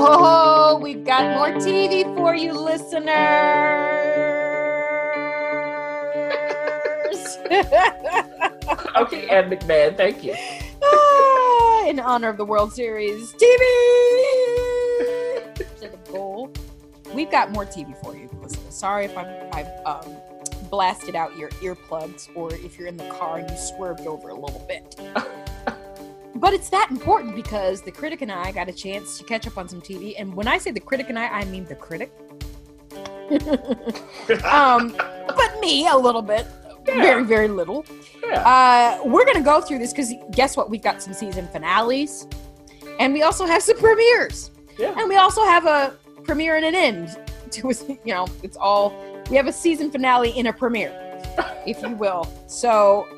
ho, we've got more TV for you, listeners. okay, Ed McMahon, thank you. Ah, in honor of the World Series TV. to the goal. We've got more TV for you, listeners. Sorry if I'm, I've um, blasted out your earplugs or if you're in the car and you swerved over a little bit. But it's that important because the critic and I got a chance to catch up on some TV. And when I say the critic and I, I mean the critic. um, but me a little bit, Yeah. very, very little. Yeah. Uh, we're gonna go through this because guess what? We've got some season finales, and we also have some premieres, Yeah. and we also have a premiere and an end. To you know, it's all we have a season finale in a premiere, if you will. So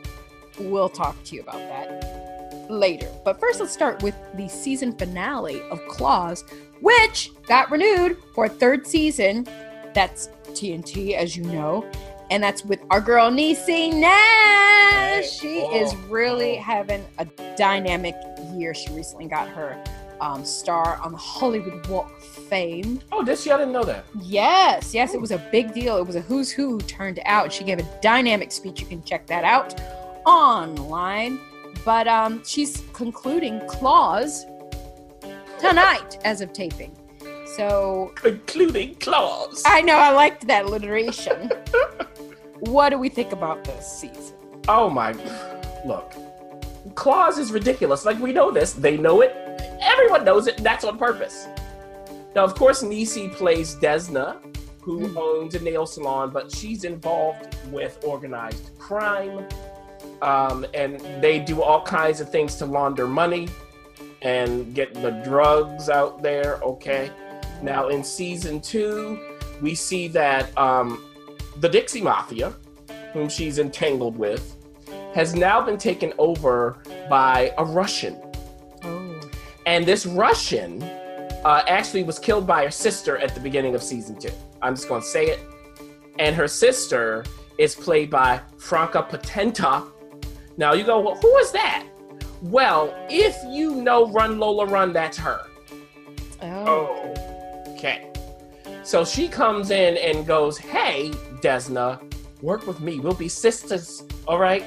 we'll talk to you about that later. But first, let's start with the season finale of Claws, which got renewed for a third season. That's TNT, as you know. And that's with our girl Niecy Nash. She whoa, is really whoa. having a dynamic year. She recently got her um, star on the Hollywood Walk of Fame. Oh, did she? I didn't know that. Yes, yes, it was a big deal. It was a who's who who turned out. She gave a dynamic speech. You can check that out online. But um, she's concluding Claws tonight as of taping. So Concluding Claws. I know I liked that alliteration. what do we think about this season? Oh my. Look. Claws is ridiculous. Like, we know this. They know it. Everyone knows it. That's on purpose. Now, of course, Niecy plays Desna, who Mhm. owns a nail salon, but she's involved with organized crime. Um, and they do all kinds of things to launder money and get the drugs out there, okay? Now, in season two, we see that um, the Dixie Mafia, whom she's entangled with, has now been taken over by a Russian. Oh. And this Russian uh, actually was killed by her sister at the beginning of season two. I'm just going to say it. And her sister is played by Franka Potente. Now you go, well, who is that? Well, if you know Run Lola Run, that's her. Oh. Okay. So she comes in and goes, Hey, Desna, work with me. We'll be sisters. All right.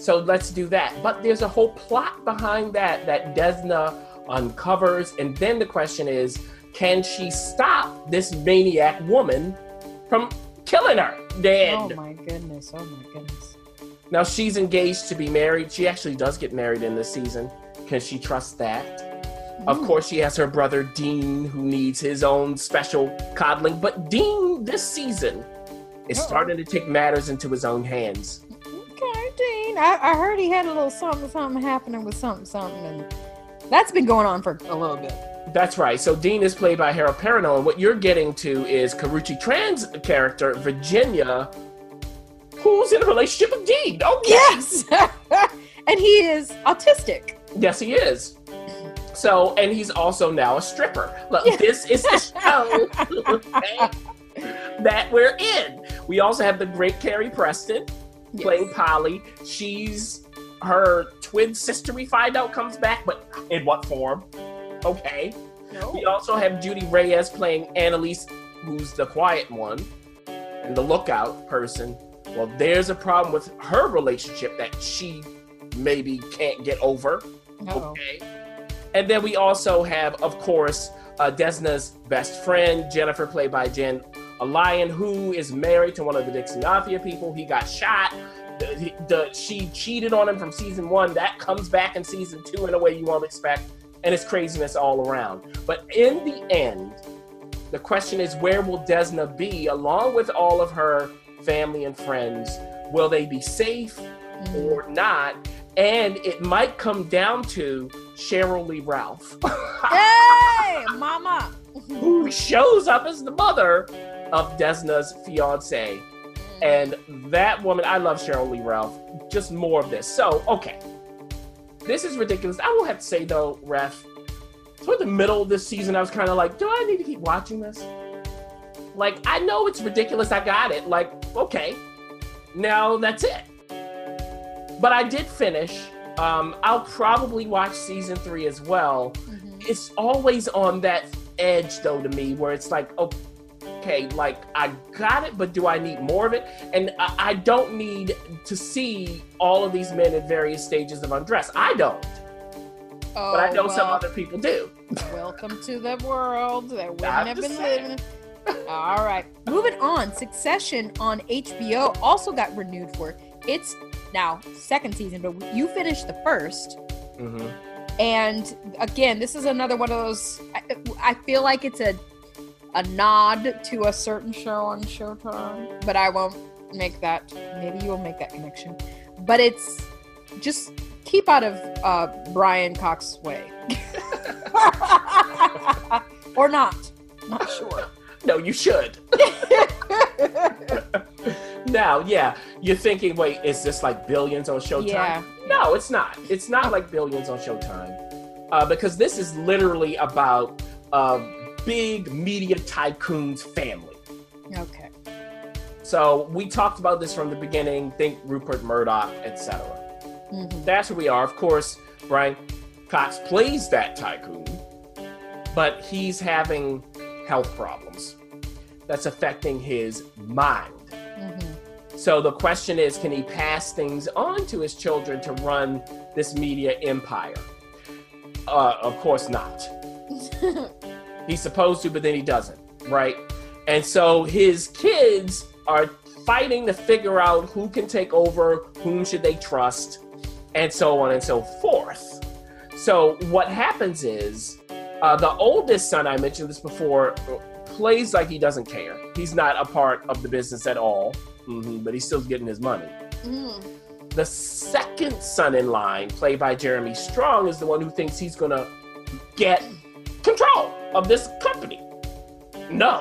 So let's do that. But there's a whole plot behind that that Desna uncovers. And then the question is, can she stop this maniac woman from killing her dead? Oh my goodness. Oh my goodness. Now she's engaged to be married. She actually does get married in this season. Can she trust that? Of Mm. course, she has her brother Dean, who needs his own special coddling. But Dean, this season, is Uh-oh. starting to take matters into his own hands. Okay, Dean. I, I heard he had a little something, something happening with something, something, and that's been going on for a little bit. That's right. So Dean is played by Harold Perrineau, and what you're getting to is Karrueche Tran's character, Virginia, who's in a relationship with Dean. Okay. Yes, and he is autistic. Yes, he is. So, and he's also now a stripper. Look, this is the show that we're in. We also have the great Carrie Preston playing Polly. She's her twin sister, we find out, comes back, but in what form? Okay. No. We also have Judy Reyes playing Annalise, who's the quiet one and the lookout person. Well, there's a problem with her relationship that she maybe can't get over. Uh-oh. Okay. And then we also have, of course, uh, Desna's best friend, Jennifer, played by Jen a Lyon who is married to one of the Dixie people. He got shot. The, he- the, she cheated on him from season one. That comes back in season two in a way you won't expect. And it's craziness all around. But in the end, the question is where will Desna be along with all of her family and friends? Will they be safe? Mm. or not. And it might come down to Sheryl Lee Ralph, Hey, mama. who shows up as the mother of Desna's fiance. And that woman, I love Sheryl Lee Ralph. Just more of this. So, okay. This is ridiculous. I will have to say, though, Ref, toward the middle of this season, I was kind of like, do I need to keep watching this? Like, I know it's ridiculous. I got it. Like, okay. Now that's it. But I did finish. Um, I'll probably watch season three as well. Mhm. it's always on that edge though to me where it's like okay like i got it but do i need more of it and i, I don't need to see all of these men at various stages of undress i don't Oh, but i know some other people do Welcome to the world that women have been saying. living. All right, moving on. Succession on HBO also got renewed for its now second season, but you finished the first. hmm And again, this is another one of those. I, I feel like it's a a nod to a certain show on Showtime, but I won't make that. Maybe you'll make that connection. But it's just keep out of uh, Brian Cox's way, or not. Not sure. No you should now yeah you're thinking wait is this like billions on showtime yeah. No, it's not. It's not like Billions on Showtime, uh, because this is literally about a big media tycoon's family. Okay. So we talked about this from the beginning. Think Rupert Murdoch, etc. Mhm. That's who we are. Of course, Brian Cox plays that tycoon, but he's having health problems that's affecting his mind. Mhm. So the question is, can he pass things on to his children to run this media empire? Uh, of course not. He's supposed to, but then he doesn't, right? And so his kids are fighting to figure out who can take over, whom should they trust, and so on and so forth. So what happens is, uh, the oldest son, I mentioned this before, plays like he doesn't care. He's not a part of the business at all, Mhm, but he's still getting his money. Mm. The second son in line, played by Jeremy Strong, is the one who thinks he's gonna get control of this company. No.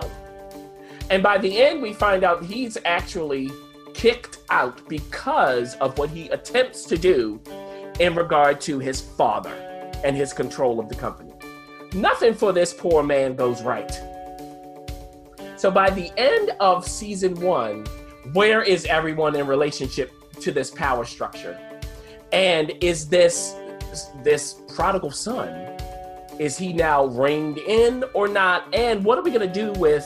And by the end, we find out he's actually kicked out because of what he attempts to do in regard to his father and his control of the company. Nothing for this poor man goes right. So by the end of season one, where is everyone in relationship to this power structure? And is this this prodigal son? Is he now reined in or not? And what are we gonna do with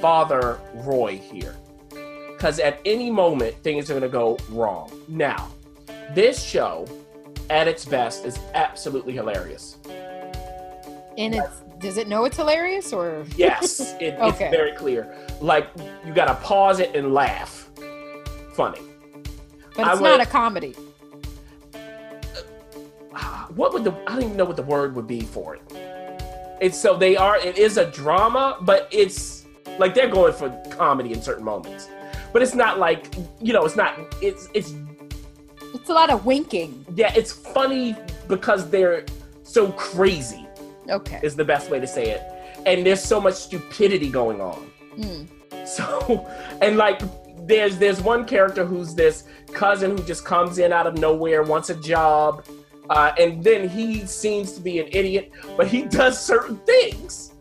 Father Roy here? Because at any moment things are gonna go wrong. Now, this show, at its best, is absolutely hilarious. And it's does it know it's hilarious or Yes, it, Okay. it's very clear. Like you gotta pause it and laugh. Funny. but it's not a comedy. Uh, what would the I don't even know what the word would be for it. It's so they are it is a drama, but it's like they're going for comedy in certain moments. But it's not like you know, it's not it's it's It's a lot of winking. yeah, it's funny because they're so crazy Okay. is the best way to say it. And there's so much stupidity going on. Hmm. So, and like, there's there's one character who's this cousin who just comes in out of nowhere, wants a job, uh, and then he seems to be an idiot, but he does certain things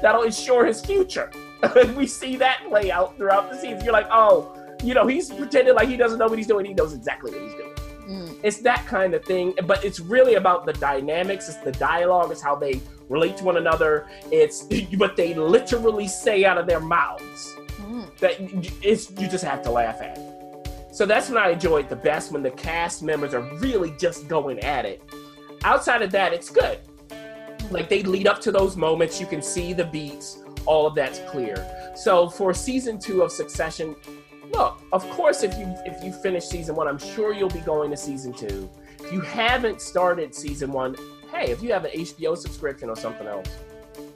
that'll ensure his future. and we see that play out throughout the season. You're like, oh, you know, he's pretending like he doesn't know what he's doing. He knows exactly what he's doing Mm. it's that kind of thing but it's really about the dynamics. It's the dialogue. It's how they relate to one another. It's what they literally say out of their mouths Mm. that it's you just have to laugh at. So that's when i enjoy it the best when the cast members are really just going at it. Outside of that it's good. Like they lead up to those moments. You can see the beats. All of that's clear. So for season two of succession look of course if you if you finish season one i'm sure you'll be going to season two. If you haven't started season one hey if you have an hbo subscription or something else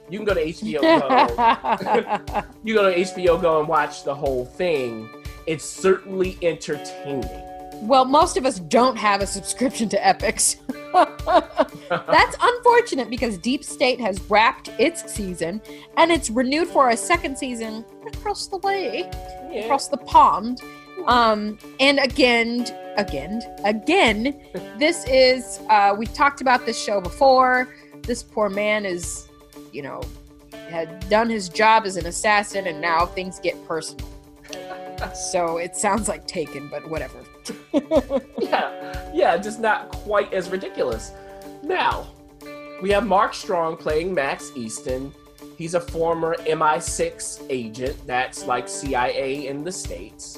you can go to hbo go. You go to hbo go and watch the whole thing. It's certainly entertaining. Well, most of us don't have a subscription to Epix. That's unfortunate because Deep State has wrapped its season and it's renewed for a second season across the way, yeah. across the pond. Um, and again, again, again, this is uh, we've talked about this show before. This poor man is, you know, had done his job as an assassin, and now things get personal. So it sounds like Taken, but whatever. yeah, yeah, just not quite as ridiculous. Now, We have Mark Strong playing Max Easton. He's a former MI6 agent, that's like CIA in the States.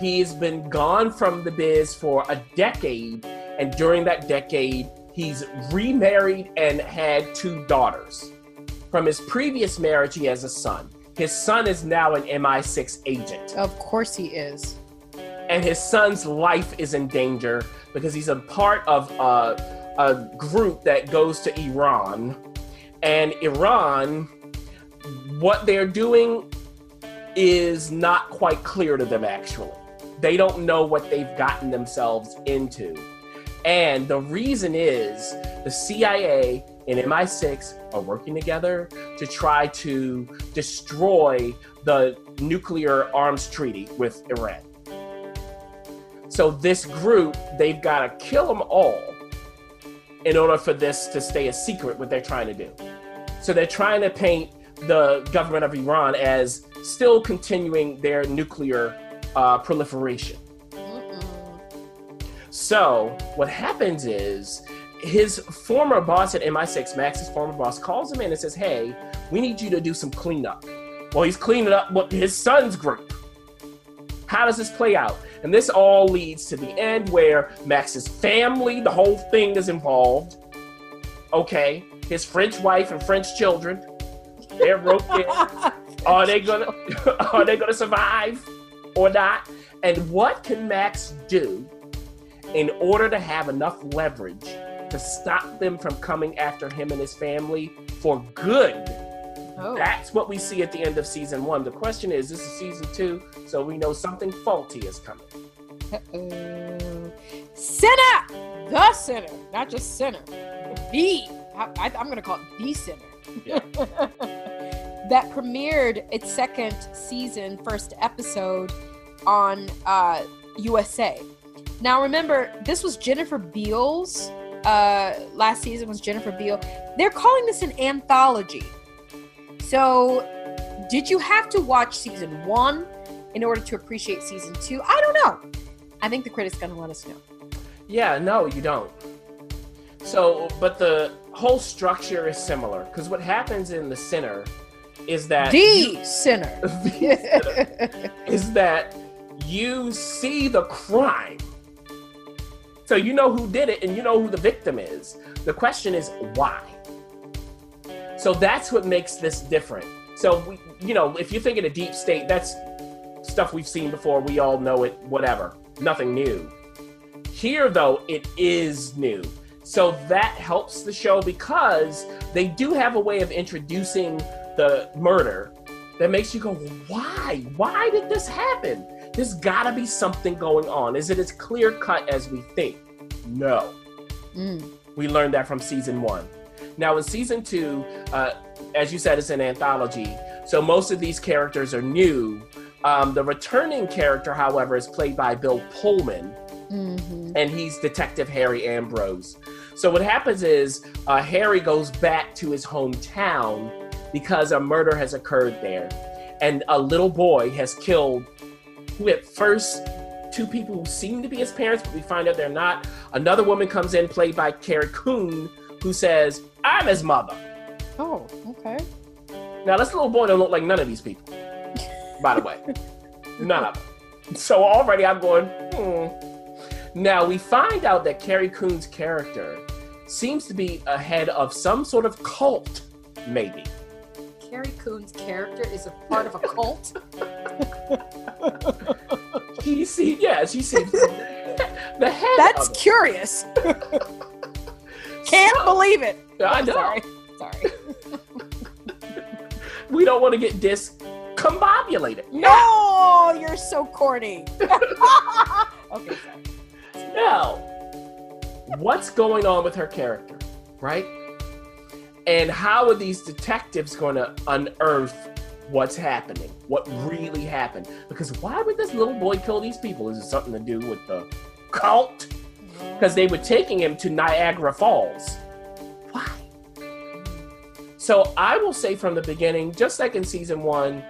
He's been gone from the biz for a decade, and during that decade, he's remarried and had two daughters. From his previous marriage, he has a son. His son is now an MI6 agent. Of course he is. And his son's life is in danger because he's a part of a, a group that goes to Iran. And Iran, what they're doing is not quite clear to them, actually. They don't know what they've gotten themselves into. And the reason is the CIA and MI6 are working together to try to destroy the nuclear arms treaty with Iran. So this group, they've got to kill them all in order for this to stay a secret what they're trying to do. So they're trying to paint the government of Iran as still continuing their nuclear uh, proliferation. So what happens is his former boss at MI6, Max's former boss, calls him in and says, Hey, we need you to do some cleanup. Well, he's cleaning up his son's group. How does this play out? And this all leads to the end where Max's family, the whole thing is involved. Okay, his French wife and French children, they're roped in. are they gonna are they gonna survive or not? And what can Max do in order to have enough leverage to stop them from coming after him and his family for good. Oh. That's what we see at the end of season one. The question is, this is season two, so we know something faulty is coming. Uh-oh. Sinner! The sinner, not just sinner. The, I, am going to call it the sinner. Yeah. that premiered its second season, first episode on uh, USA. Now, remember, this was Jennifer Beals. Uh, last season was Jennifer Beal. They're calling this an anthology. So, did you have to watch season one in order to appreciate season two? I don't know. I think the critic's going to let us know. Yeah, no, you don't. So, but the whole structure is similar because what happens in The Sinner is that the you, sinner. the sinner is that you see the crime so you know who did it and you know who the victim is. The question is why? So that's what makes this different. So, we, you know, if you think in a deep state, that's stuff we've seen before. We all know it, whatever. Nothing new. Here, though, it is new. So that helps the show because they do have a way of introducing the murder that makes you go, why? Why did this happen? There's got to be something going on. Is it as clear cut as we think? No. Mm. We learned that from season one. Now, in season two, uh, as you said, it's an anthology. So most of these characters are new. Um, the returning character, however, is played by Bill Pullman, mm-hmm. and he's Detective Harry Ambrose. So what happens is uh, Harry goes back to his hometown because a murder has occurred there, and a little boy has killed who at first two people who seem to be his parents, but we find out they're not. Another woman comes in, played by Carrie Coon, who says, I'm his mother. Oh, okay. Now, this little boy don't look like none of these people, by the way. None of them. So already I'm going, hmm. Now, we find out that Carrie Coon's character seems to be ahead of some sort of cult, maybe. Carrie Coon's character is a part of a cult? he see, yeah, she seems the head. That's curious. Can't so, believe it. I know. Sorry. Sorry. we don't want to get discombobulated. No, you're so corny. okay, sorry. Now, what's going on with her character, right? And how are these detectives going to unearth what's happening, what really happened. Because why would this little boy kill these people? Is it something to do with the cult? Because they were taking him to Niagara Falls. Why? So I will say from the beginning, just like in season one,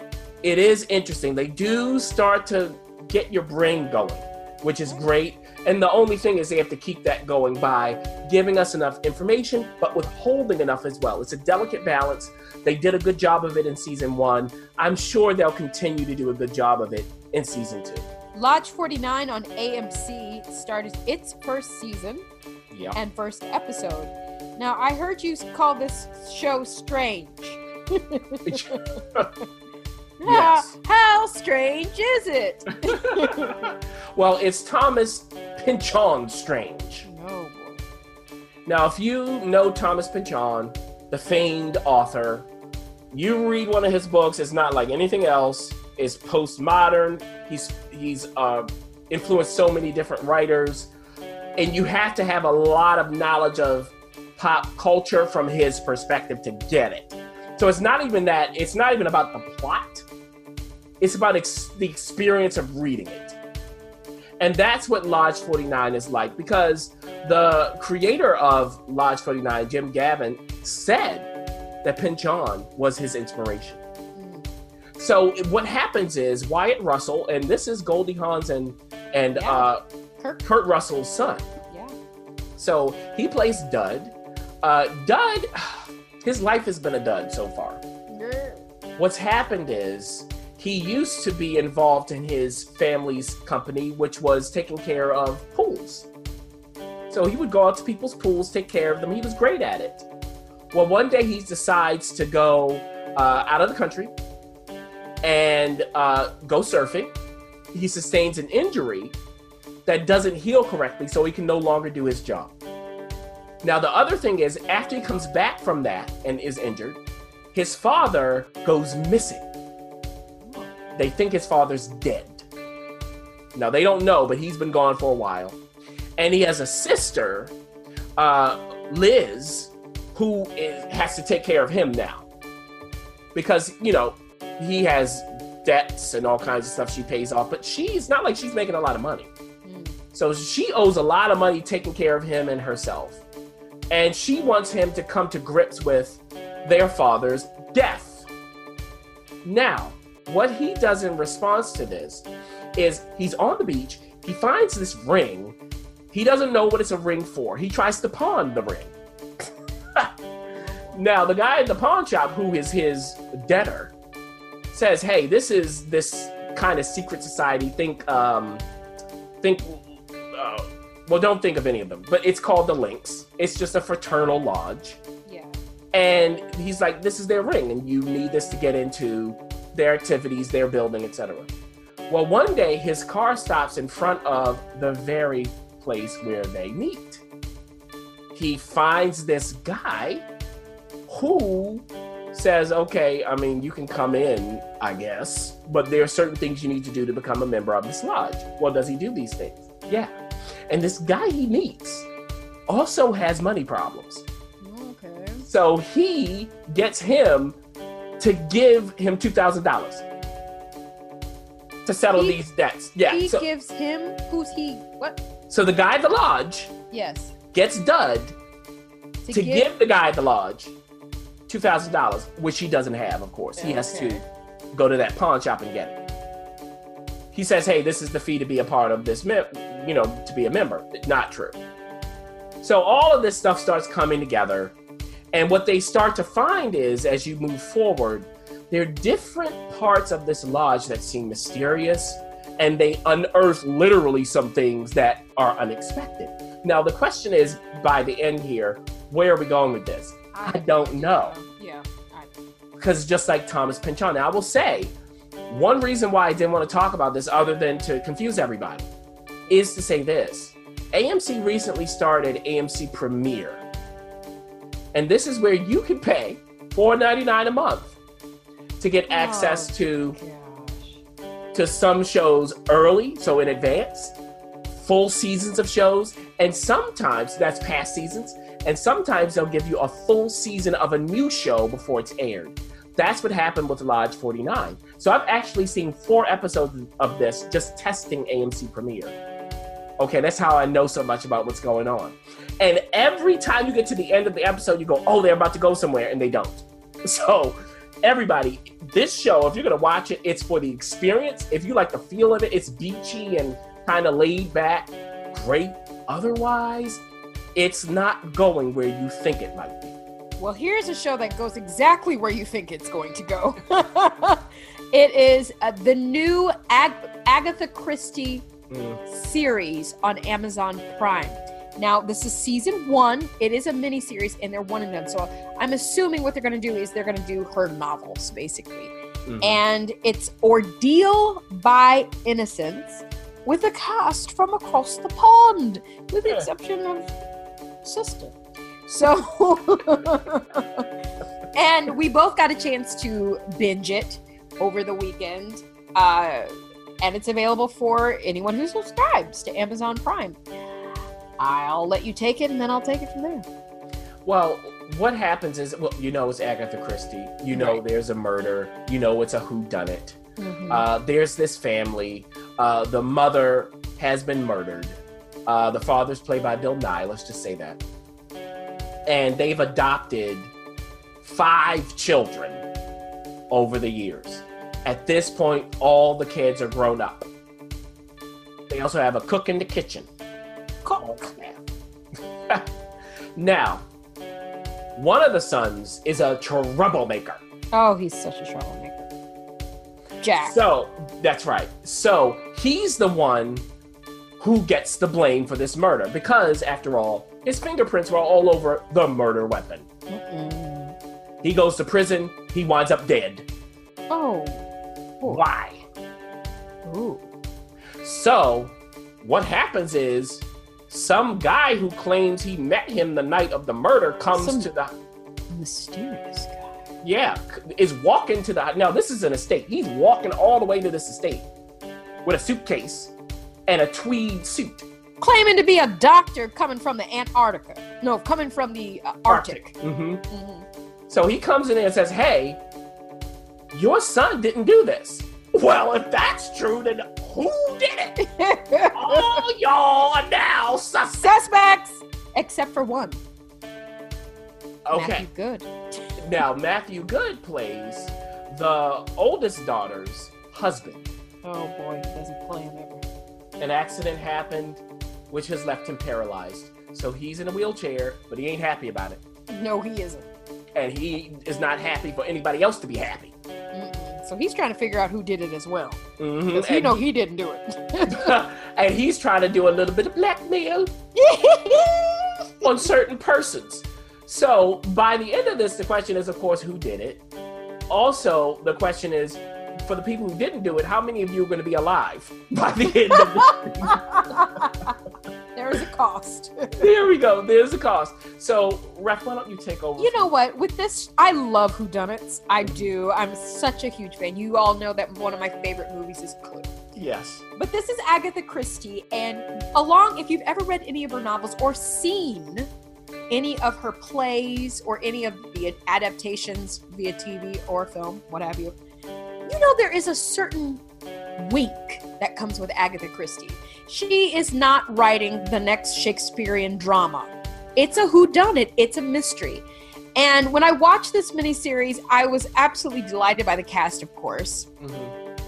it is interesting. They do start to get your brain going, which is great. And the only thing is they have to keep that going by giving us enough information, but withholding enough as well. It's a delicate balance. They did a good job of it in season one. I'm sure they'll continue to do a good job of it in season two. Lodge 49 on AMC started its first season Yeah. and first episode. Now, I heard you call this show strange. Yes. How, how strange is it? well, it's Thomas Pynchon Strange. No boy. Now, if you know Thomas Pynchon, the famed author, you read one of his books. It's not like anything else. It's postmodern. He's he's uh, influenced so many different writers, and you have to have a lot of knowledge of pop culture from his perspective to get it. So it's not even that. It's not even about the plot. It's about ex- the experience of reading it. And that's what Lodge 49 is like because the creator of Lodge 49, Jim Gavin, said that Pynchon was his inspiration. So what happens is Wyatt Russell, and this is Goldie Hawn's and and Yeah. uh, Kirk. Kurt Russell's son. Yeah. So he plays Dud. Uh, Dud, his life has been a dud so far. What's happened is he used to be involved in his family's company, which was taking care of pools. So he would go out to people's pools, take care of them. He was great at it. Well, one day he decides to go uh, out of the country and uh, go surfing. He sustains an injury that doesn't heal correctly, so he can no longer do his job. Now, the other thing is, after he comes back from that and is injured, his father goes missing. They think his father's dead. Now, they don't know, but he's been gone for a while. And he has a sister, uh, Liz, who is, has to take care of him now. Because, you know, he has debts and all kinds of stuff she pays off, but she's not like she's making a lot of money. Mm. So she owes a lot of money taking care of him and herself. And she wants him to come to grips with their father's death. Now, what he does in response to this is he's on the beach, he finds this ring. He doesn't know what it's a ring for. He tries to pawn the ring. now, the guy at the pawn shop, who is his debtor, says, "Hey, this is this kind of secret society. Think, um, think uh, well, don't think of any of them, but it's called the Lynx. It's just a fraternal lodge. Yeah. And he's like, this is their ring, and you need this to get into their activities, their building, etc. Well, one day his car stops in front of the very place where they meet. He finds this guy who says, okay, I mean, you can come in, I guess, but there are certain things you need to do to become a member of this lodge. Well, does he do these things? Yeah. And this guy he meets also has money problems. Okay. So he gets him to give him two thousand dollars to settle He- these debts. Yeah. he So, gives him who's he what? so the guy at the lodge Yes. gets Dud To, to give the guy at the lodge two thousand dollars, which he doesn't have, of course. He has to go to that pawn shop and get it. He says, "Hey, this is the fee to be a part of this, mem- you know, to be a member." Not true. So all of this stuff starts coming together, and what they start to find is, as you move forward, there are different parts of this lodge that seem mysterious, and they unearth literally some things that are unexpected. Now the question is, by the end here, where are we going with this? I don't know Yeah. Because just like Thomas Pynchon, I will say, one reason why I didn't want to talk about this, other than to confuse everybody, is to say this: AMC recently started AMC Premiere, and this is where you can pay $4.99 a month to get oh, access Oh. to gosh. to some shows early, so in advance, full seasons of shows, and sometimes that's past seasons, and sometimes they'll give you a full season of a new show before it's aired. That's what happened with Lodge 49. So I've actually seen four episodes of this just testing AMC Premiere. Okay, that's how I know so much about what's going on. And every time you get to the end of the episode, you go, oh, they're about to go somewhere, and they don't. So, everybody, this show, if you're going to watch it, it's for the experience. If you like the feel of it, it's beachy and kind of laid back. great otherwise, it's not going where you think it might be. Well, here's a show that goes exactly where you think it's going to go. it is uh, the new Ag- Agatha Christie Mm. series on Amazon Prime. Now, this is season one. It is a mini series, and they're one and done. So I'm assuming what they're going to do is they're going to do her novels, basically. Mhm. And it's Ordeal by Innocence with a cast from across the pond, with the exception of Sister. So, and we both got a chance to binge it over the weekend. Uh, and it's available for anyone who subscribes to Amazon Prime. I'll let you take it and then I'll take it from there. Well, what happens is, well, you know, it's Agatha Christie. You know, Right. there's a murder. You know, it's a whodunit. Mhm. Uh, there's this family. Uh, the mother has been murdered. Uh, the father's played by Bill Nighy. Let's just say that. And they've adopted five children over the years. At this point, all the kids are grown up. They also have a cook in the kitchen. Cook. now, one of the sons is a troublemaker. Oh, he's such a troublemaker. Jack. So that's right. So he's the one who gets the blame for this murder because, after all, his fingerprints were all over the murder weapon. Mm-mm. He goes to prison. He winds up dead. Oh. Ooh. Why? Ooh. So what happens is some guy who claims he met him the night of the murder comes Some- to the Mysterious guy. yeah is walking to the now this is an estate. He's walking all the way to this estate with a suitcase and a tweed suit. Claiming to be a doctor coming from the Antarctica. No, coming from the uh, Arctic. hmm Mhm. So he comes in there and says, Hey, your son didn't do this. Well, if that's true, then who did it? All y'all are now suspects. Suspects! Except for one. Okay. Matthew Goode. Now, Matthew Goode plays the oldest daughter's husband. Oh boy, he doesn't play him ever. An accident happened, which has left him paralyzed. So he's in a wheelchair, but he ain't happy about it. No, he isn't. And he is not happy for anybody else to be happy. Mm-mm. So he's trying to figure out who did it as well. Mm-hmm. Because you And know he didn't do it. and he's trying to do a little bit of blackmail on certain persons. So by the end of this, the question is, of course, who did it? Also, the question is, for the people who didn't do it, how many of you are going to be alive by the end of this? there is a cost. there we go. There's a cost. So, Ref, why don't you take over? You know what? With this, I love whodunits. I do. I'm such a huge fan. You all know that one of my favorite movies is Clue. Yes. But this is Agatha Christie, and along, if you've ever read any of her novels or seen any of her plays or any of the adaptations via TV or film, what have you, you know there is a certain wink that comes with Agatha Christie. She is not writing the next Shakespearean drama. It's a whodunit, it's a mystery. And when I watched this miniseries, I was absolutely delighted by the cast, of course Mhm.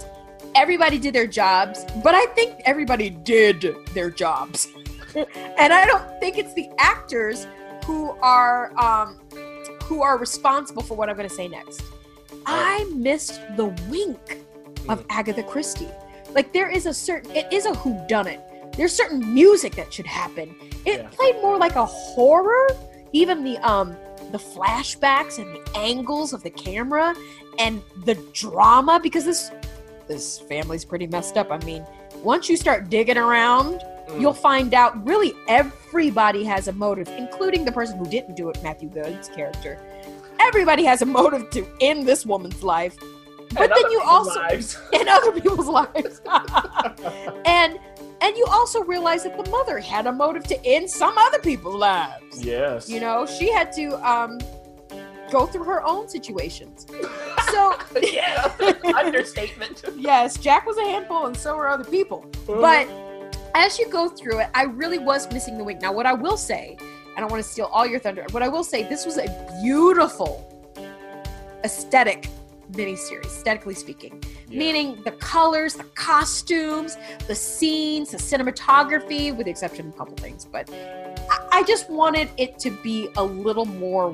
everybody did their jobs, but I think everybody did their jobs. and I don't think it's the actors who are um, who are responsible for what I'm going to say next. I missed the wink of Agatha Christie. Like there is a certain it is a who done it. There's certain music that should happen. It Yeah. played more like a horror. Even the um the flashbacks and the angles of the camera and the drama because this this family's pretty messed up. I mean, once you start digging around, Mm. you'll find out really everybody has a motive, including the person who didn't do it, Matthew Goode's character. Everybody has a motive to end this woman's life. But And then you also lives. in other people's lives. and and you also realize that the mother had a motive to end some other people's lives. yes. You know, she had to um go through her own situations. So yeah. Understatement. yes, Jack was a handful and so were other people. Mm-hmm. But as you go through it, I really was missing the wink. Now, what I will say, I don't want to steal all your thunder, but I will say this was a beautiful aesthetic miniseries, aesthetically speaking. Yeah. Meaning the colors, the costumes, the scenes, the cinematography, with the exception of a couple things. But I, I just wanted it to be a little more,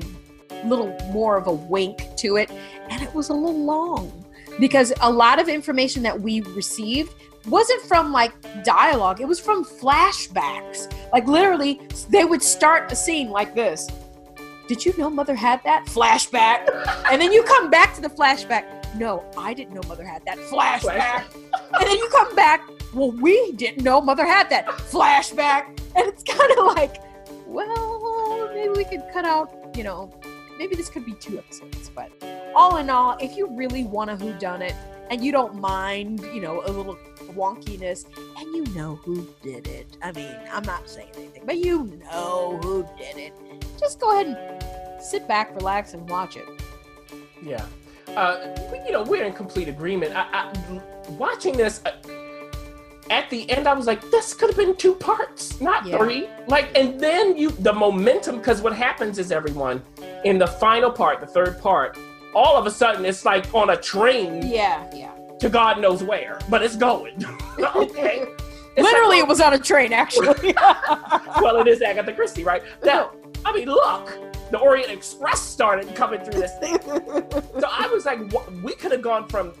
little more of a wink to it, and it was a little long because a lot of information that we received wasn't from like dialogue; it was from flashbacks. Like literally, they would start a scene like this. Did you know mother had that flashback? and then you come back to the flashback. No, I didn't know mother had that flashback. and then you come back. Well, we didn't know mother had that flashback. And it's kind of like, well, maybe we could cut out, you know, maybe this could be two episodes. But all in all, if you really want a who done it and you don't mind, you know, a little wonkiness and you know who did it. I mean, I'm not saying anything, but you know who did it. Just go ahead and sit back, relax, and watch it. Yeah. Uh, you know, we're in complete agreement. I, I, watching this, uh, at the end, I was like, this could have been two parts, not Yeah. three. Like, and then you, the momentum, because what happens is everyone, in the final part, the third part, all of a sudden it's like on a train Yeah, yeah. to God knows where, but it's going. okay. It's Literally, like, it was on a train, actually. well, it is Agatha Christie, right? Now, I mean, look, the Orient Express started coming through this thing. So I was like, wha- we could have gone from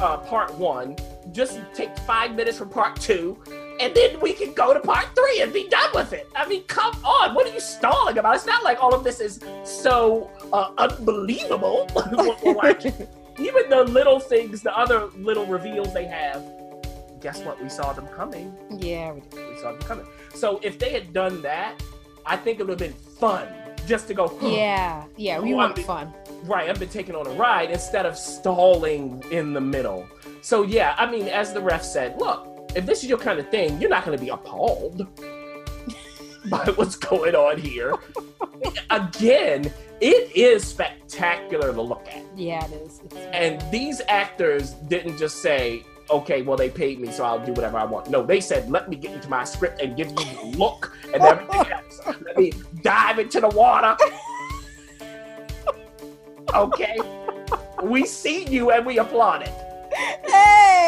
uh, part one, just take five minutes from part two, and then we can go to part three and be done with it. I mean, come on, what are you stalling about? It's not like all of this is so uh, unbelievable. Even the little things, the other little reveals they have, guess what? We saw them coming. yeah, we did. We saw them coming. So if they had done that, I think it would have been fun just to go. "Huh, yeah, yeah. We Oh, want I- fun. Right, I've been taken on a ride instead of stalling in the middle. So yeah, I mean, as the ref said, look, if this is your kind of thing, you're not going to be appalled by what's going on here. Again, it is spectacular to look at. Yeah, it is. It's- And these actors didn't just say, okay, well, they paid me, so I'll do whatever I want. No, they said, let me get into my script and give you the look and everything else. Let me dive into the water. Okay? We see you and we applaud it.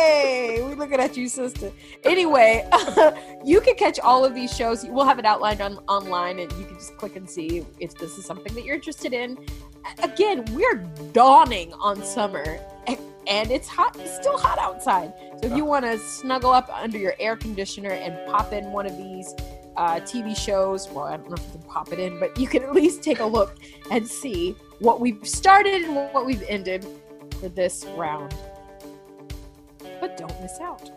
Hey, we looking at you, sister. Anyway, you can catch all of these shows. We'll have it outlined on online, and you can just click and see if this is something that you're interested in. Again, we're dawning on summer, and it's hot. It's still hot outside. So if you want to snuggle up under your air conditioner and pop in one of these uh, TV shows, well, I don't know if you can pop it in, but you can at least take a look and see what we've started and what we've ended for this round but don't miss out.